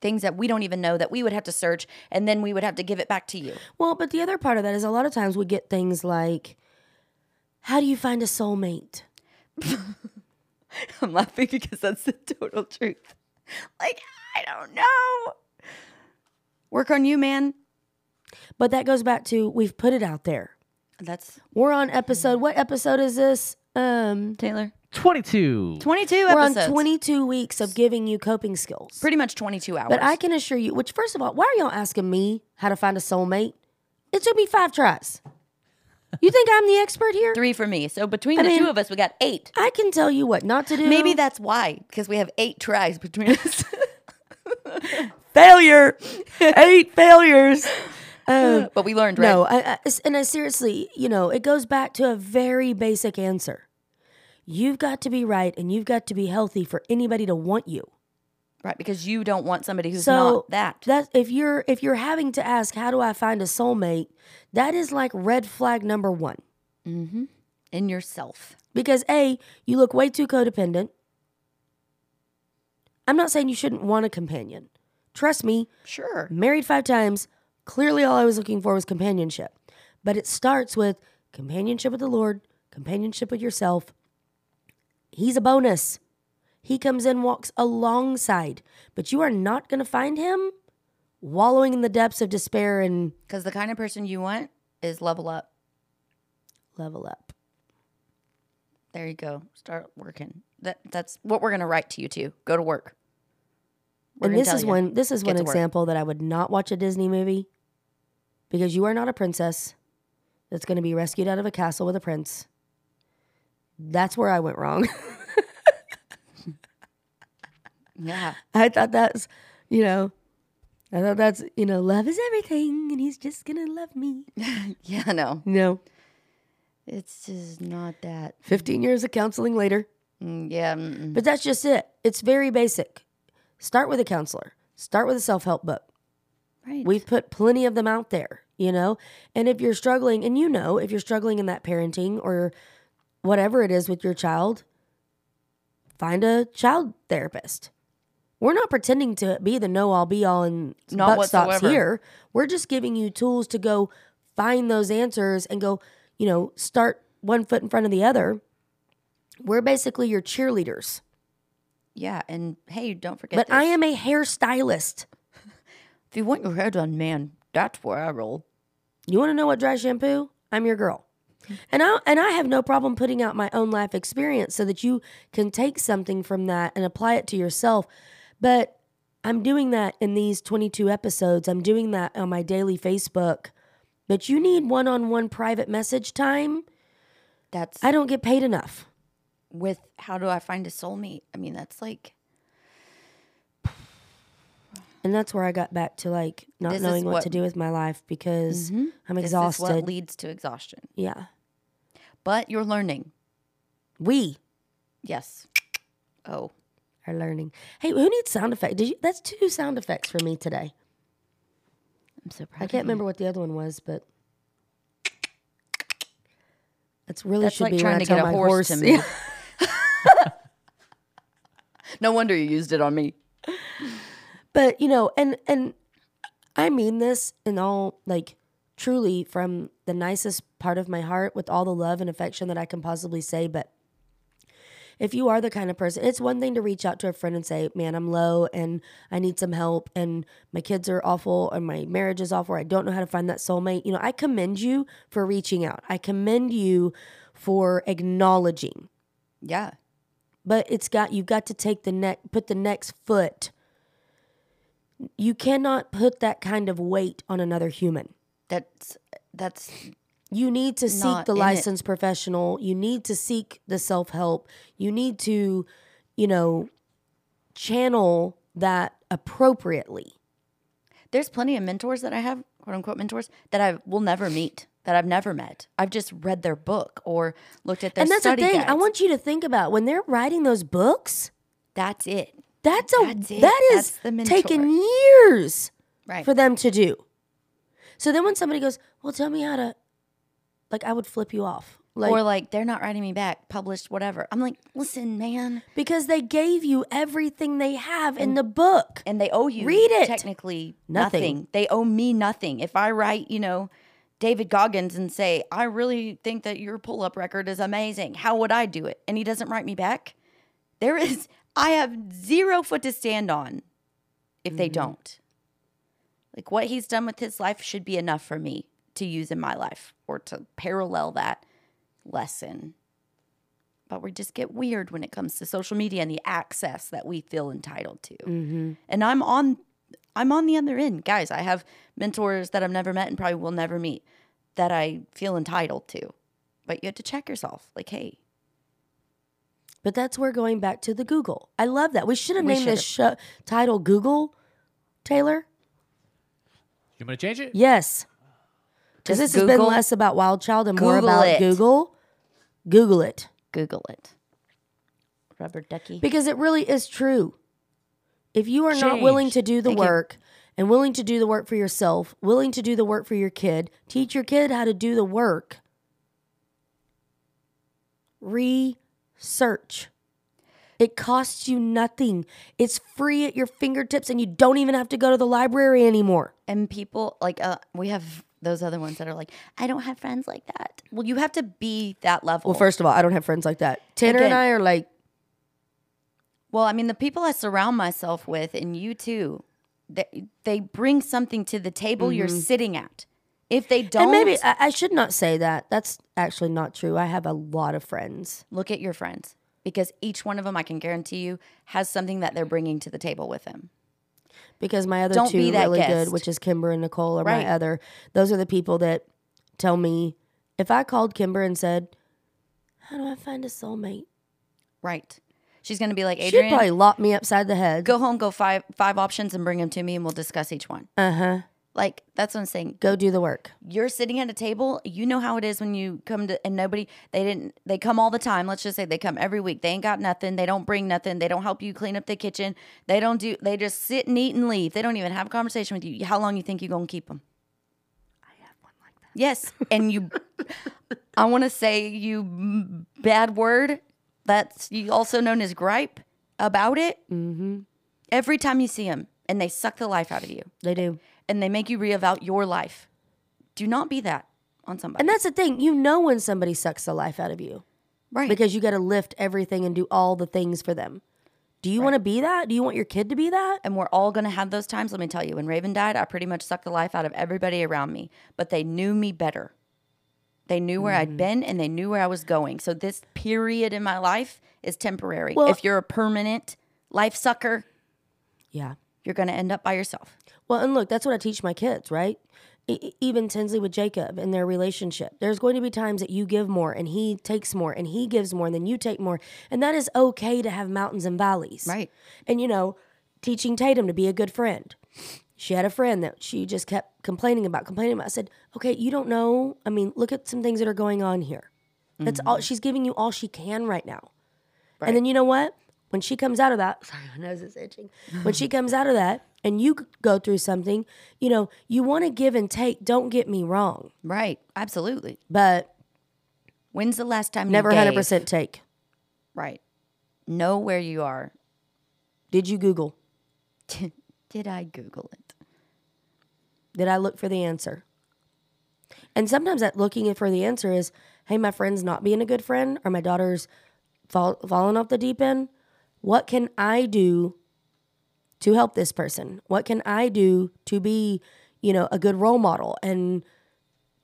things that we don't even know that we would have to search and then we would have to give it back to you. Well, but the other part of that is a lot of times we get things like, how do you find a soulmate? I'm laughing because that's the total truth. Like, I don't know. Work on you, man. But that goes back to we've put it out there. That's We're on episode. What episode is this? Um, Taylor. 22. 22 we're episodes. on 22 weeks of giving you coping skills. Pretty much 22 hours. But I can assure you, which first of all, why are y'all asking me how to find a soulmate? It took me five tries. You think I'm the expert here? three for me. So between I the mean- two of us, we got eight. I can tell you what not to do. Maybe that's why, because we have eight tries between us. failure. Eight failures. Um, but we learned, right? No, I, I, and I seriously, you know, it goes back to a very basic answer. You've got to be right and you've got to be healthy for anybody to want you. Right, because you don't want somebody who's So not that. That if you're if you're having to ask how do I find a soulmate, that is like red flag number one. It in yourself. Because A, you look way too codependent. I'm not saying you shouldn't want a companion. Trust me, Sure. married five times, clearly all I was looking for was companionship. But it starts with companionship with the Lord, companionship with yourself. He's a bonus. He comes in, walks alongside, but you are not going to find him wallowing in the depths of despair and Because the kind of person you want is level up. level up. There you go. Start working. That that's what we're gonna write to you too. Go to work. We're and this is you. one this is Get one to work. example that I would not watch a Disney movie because you are not a princess that's going to be rescued out of a castle with a prince. That's where I went wrong. Yeah. I thought that's, you know, I thought that's, you know, love is everything and he's just going to love me. Yeah, no. No. It's just not that. 15 years of counseling later. Mm, yeah. mm-mm. But that's just it. It's very basic. Start with a counselor. Start with a self-help book. Right. We've put plenty of them out there, you know? And if you're struggling, and you know, if you're struggling in that parenting or whatever it is with your child, find a child therapist. We're not pretending to be the know all be all and Not buck stops here. We're just giving you tools to go find those answers and go, you know, start one foot in front of the other. We're basically your cheerleaders. Yeah. And hey, don't forget. But I am a hairstylist. If you want your hair done, man, that's where I roll. You want to know what dry shampoo? I'm your girl. And I and I have no problem putting out my own life experience so that you can take something from that and apply it to yourself. But I'm doing that in these 22 episodes. I'm doing that on my daily Facebook. But you need one-on-one private message time. That's I don't get paid enough. With how do I find a soulmate? I mean, that's like And that's where I got back to like not This knowing what, what- to do with my life because mm-hmm. I'm this is exhausted. what leads to exhaustion. yeah. But you're learning. We Yes. Oh, are learning. Hey, who needs sound effect? Did you that's two sound effects for me today. I'm so proud. I can't remember what the other one was, but that's really That's should like be trying to get a horse horse. to Yeah. No wonder you used it on me. But you know, and and I mean this in all like truly from the nicest part of my heart with all the love and affection that I can possibly say, but if you are the kind of person, it's one thing to reach out to a friend and say, "Man, I'm low and I need some help and my kids are awful and my marriage is awful. Or I don't know how to find that soulmate." You know, I commend you for reaching out. I commend you for acknowledging Yeah. But it's got you've got to take the neck put the next foot. You cannot put that kind of weight on another human. That's that's you need to seek the in it. licensed professional. You need to seek the self-help. You need to you know channel that appropriately. There's plenty of mentors that I have, quote unquote mentors, that I will never meet, that I've never met. I've just read their book or looked at their and that's the thing i want you to think about when they're writing those books That's it. that's a That's it. that is That's taken years Right. for them to do. So then when somebody goes, "Well, tell me how to," like I would flip you off, like or like they're not writing me back, published, whatever. I'm like, listen, man. because they gave you everything they have in the book. And they owe you Read it. technically Nothing. nothing. They owe me nothing. If I write, you know, David Goggins and say, I really think that your pull up record is amazing. How would I do it? And he doesn't write me back. There is, I have zero foot to stand on if they mm-hmm. don't. Like what he's done with his life should be enough for me to use in my life or to parallel that lesson. But we just get weird when it comes to social media and the access that we feel entitled to. Mm-hmm. And I'm on I'm on the other end. Guys, I have mentors that I've never met and probably will never meet that I feel entitled to. But you have to check yourself. Like, hey, But that's where going back to the Google. I love that. We should have We named this show, title Google. Taylor, You want to change it? yes, because Just this has been Google- less about Wild Child and more about it. Google. Google it Google it. Rubber ducky. because it really is true. If you are not willing to do the Thank you. work and willing to do the work for yourself, willing to do the work for your kid, teach your kid how to do the work. research. It costs you nothing. It's free at your fingertips and you don't even have to go to the library anymore. And people like uh, we have those other ones that are like, I don't have friends like that. Well, you have to be that level. Well, first of all, I don't have friends like that. Tanner and I are like, Well, I mean, the people I surround myself with, and you too, they, they bring something to the table you're sitting at. If they don't, Mm-hmm. and maybe I, I should not say that. That's actually not true. I have a lot of friends. look at your friends because each one of them, I can guarantee you, has something that they're bringing to the table with them. because my other Don't two that really guest. good, which is Kimber and Nicole, are Right. my other. Those are the people that tell me if I called Kimber and said, "How do I find a soulmate?" Right. She's going to be like, Adrian, She'd Adrian, probably lock me upside the head. go home, go five five options, and bring them to me, and we'll discuss each one. Uh huh. Like that's what I'm saying. Go do the work. you're sitting at a table you know how it is when you come to and nobody they didn't they come all the time let's just say they come every week they ain't got nothing they don't bring nothing they don't help you clean up the kitchen they don't do they just sit and eat and leave they don't even have a conversation with you how long you think you're gonna keep them i have one like that yes and you i want to say you bad word that's also known as gripe about it mm-hmm. every time you see them and they suck the life out of you They do. and they make you reevaluate your life. Do not be that on somebody. And that's the thing. You know when somebody sucks the life out of you right. because you got to lift everything and do all the things for them. Do you want to be that? Do you want your kid to be that? and we're all going to have those times. Let me tell you, when Raven died, I pretty much sucked the life out of everybody around me, but they knew me better. They knew where Mm-hmm. I'd been and they knew where I was going. So this period in my life is temporary. Well- if you're a permanent life sucker, Yeah. you're going to end up by yourself. Well, and look, that's what I teach my kids, right? E- even Tinsley with Jacob in their relationship. There's going to be times that you give more and he takes more and he gives more and then you take more. And that is okay to have mountains and valleys. Right. And, you know, teaching Tatum to be a good friend. She had a friend that she just kept complaining about, complaining about. I said, okay, you don't know. I mean, look at some things that are going on here. That's all she's giving you all she can right now. And then you know what? When she comes out of that, sorry, my nose is itching. When she comes out of that and you go through something, you know, you want to give and take. Don't get me wrong, Right. Absolutely. but When's the last time you never you gave? 100% take. Right. Know where you are. Did you Google? Did I Google it? Did I look for the answer? And sometimes that looking for the answer is, hey, my friend's not being a good friend, or my daughter's fall, falling off the deep end. What can I do to help this person? What can I do to be, you know, a good role model and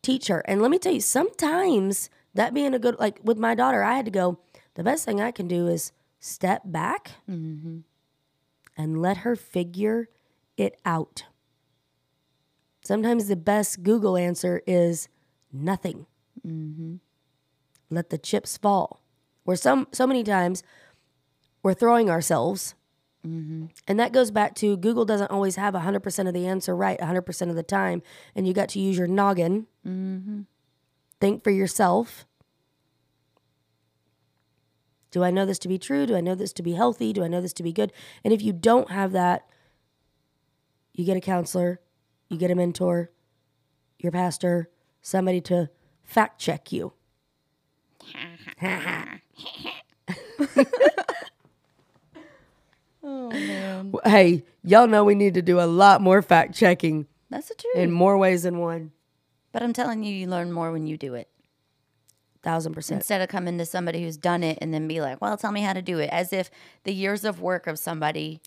teach her? And let me tell you, sometimes that being a good, like with my daughter, I had to go, the best thing I can do is step back mm-hmm. and let her figure it out. Sometimes the best Google answer is nothing. Mm-hmm. Let the chips fall. Where some so many times we're throwing ourselves, mm-hmm. and that goes back to Google doesn't always have hundred percent of the answer right hundred percent of the time, and you got to use your noggin. Mm-hmm. Think for yourself. Do I know this to be true? Do I know this to be healthy? Do I know this to be good? And if you don't have that, you get a counselor, you get a mentor, your pastor, somebody to fact check you. Oh man. Hey, y'all know we need to do a lot more fact checking That's the truth. in more ways than one. But I'm telling you, you learn more when you do it. Thousand percent. Instead of coming to somebody who's done it and then be like, well, tell me how to do it. As if the years of work of somebody.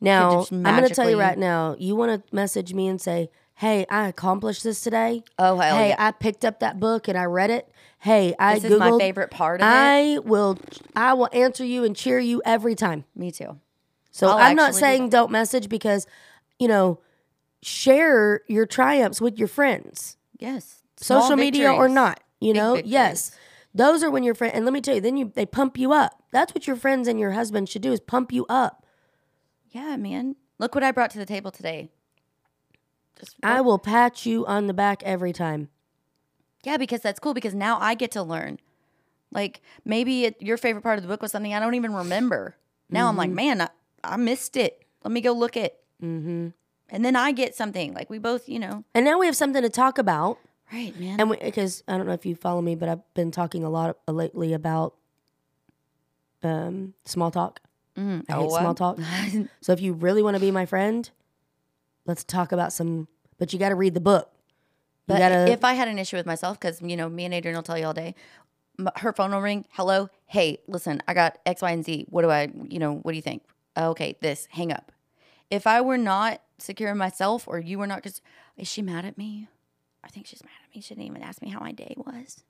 Now, I'm going to tell you right now, you want to message me and say, hey, I accomplished this today. Oh, hell hey, yeah. I picked up that book and I read it. Hey, I This is my favorite part of it. I will, I will answer you and cheer you every time. Me too. So I'll I'm not actually do saying don't message because, you know, share your triumphs with your friends, Yes. Small social media or victories. not. You Big know, victories. yes, those are when your friend. And let me tell you, then you they pump you up. That's what your friends and your husband should do is pump you up. Yeah, man. Look what I brought to the table today. Just I will pat you on the back every time. Yeah, because that's cool because now I get to learn. Like maybe it, your favorite part of the book was something I don't even remember. Now I'm like, Mm-hmm. man, I, I missed it. Let me go look it. Mm-hmm. And then I get something like we both, you know. And now we have something to talk about. Right, man. And because I don't know if you follow me, but I've been talking a lot lately about um, small talk. Mm, I hate Oh, small talk. so if you really want to be my friend, let's talk about some. But you got to read the book. You But gotta. if I had an issue with myself, because you know, me and Adrian will tell you all day. Her phone will ring. Hello, hey, listen, I got X, Y, and Z. What do I, you know, what do you think? Okay, this. Hang up. If I were not secure in myself, or you were not, because is she mad at me? I think she's mad at me. She didn't even ask me how my day was.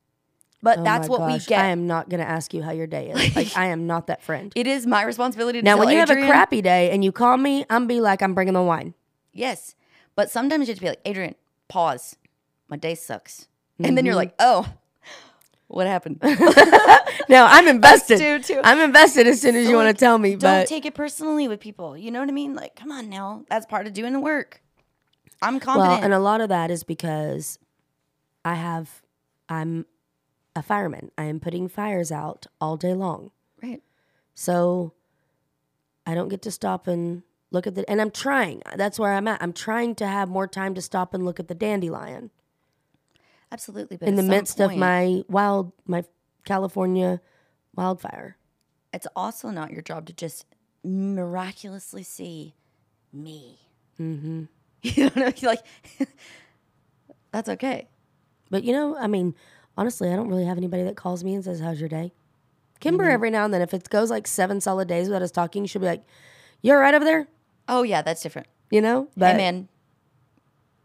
But Oh that's what we get. I am not going to ask you how your day is. Like I am not that friend. it is my responsibility to Now, when you have a crappy day and you call me, I'm be like, I'm bringing the wine. Yes. But sometimes you have to be like, Adrian, pause. My day sucks. And then you're Mm-hmm. like, oh, what happened? No, I'm invested. too, too. I'm invested as soon as you So, want to tell me. Don't But take it personally with people. You know what I mean? Like, come on now. That's part of doing the work. I'm well, confident. and a lot of that is because I have, I'm a fireman. I am putting fires out all day long. right. So I don't get to stop and look at the, and I'm trying. That's where I'm at. I'm trying to have more time to stop and look at the dandelion Absolutely. But in the midst of my wild, my California wildfire. It's also not your job to just miraculously see me. Mm-hmm. You know what I mean? Like, that's okay. But you know, I mean, honestly, I don't really have anybody that calls me and says, "How's your day?" Kimber, Mm-hmm. every now and then, if it goes like seven solid days without us talking, she'll be like, You're right over there?" Oh, yeah, that's different. You know, but hey, man.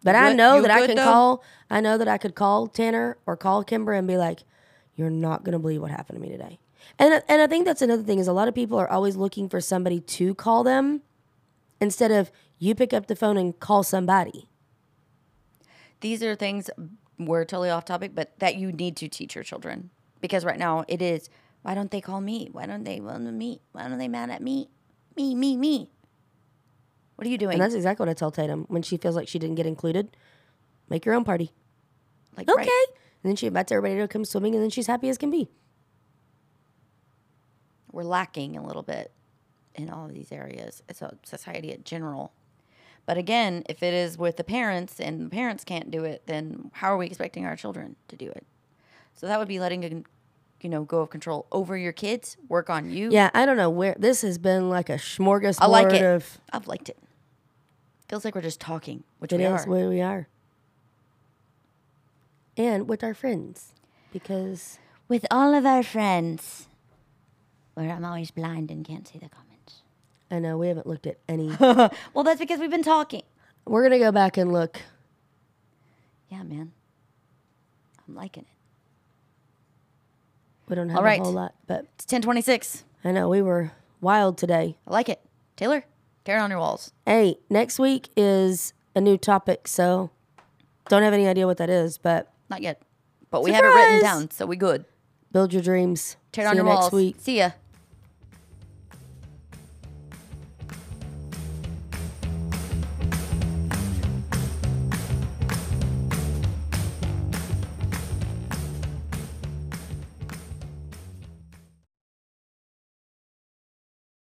but you I know that I can though? call. I know that I could call Tanner or call Kimber and be like, "You're not gonna believe what happened to me today." And and I think that's another thing is a lot of people are always looking for somebody to call them instead of you pick up the phone and call somebody. these are things we're totally off topic, but that you need to teach your children because right now it is. Why don't they call me? Why don't they want to meet? Why don't they mad at me? Me, me, me. What are you doing? And that's exactly what I tell Tatum when she feels like she didn't get included. Make your own party. like Okay. right. And then she invites everybody to come swimming, and then she's happy as can be. we're lacking a little bit in all of these areas. It's a society in general. But again, if it is with the parents and the parents can't do it, then how are we expecting our children to do it? So that would be letting you know go of control over your kids, work on you. Yeah, I don't know where this has been like a smorgasbord I like it. of I've liked it. Feels like we're just talking, which it we is are. where we are. And with our friends. Because With all of our friends, where I'm always blind and can't see the comments. I know we haven't looked at any. well, that's because we've been talking. We're gonna go back and look. Yeah, man. I'm liking it. We don't have All right. a whole lot, but It's 1026. I know we were wild today. I like it. Taylor, tear it on your walls. Hey, next week is a new topic, so don't have any idea what that is, but Not yet. But we have it written down, so we good. build your dreams. Tear it See on you your next week. See ya.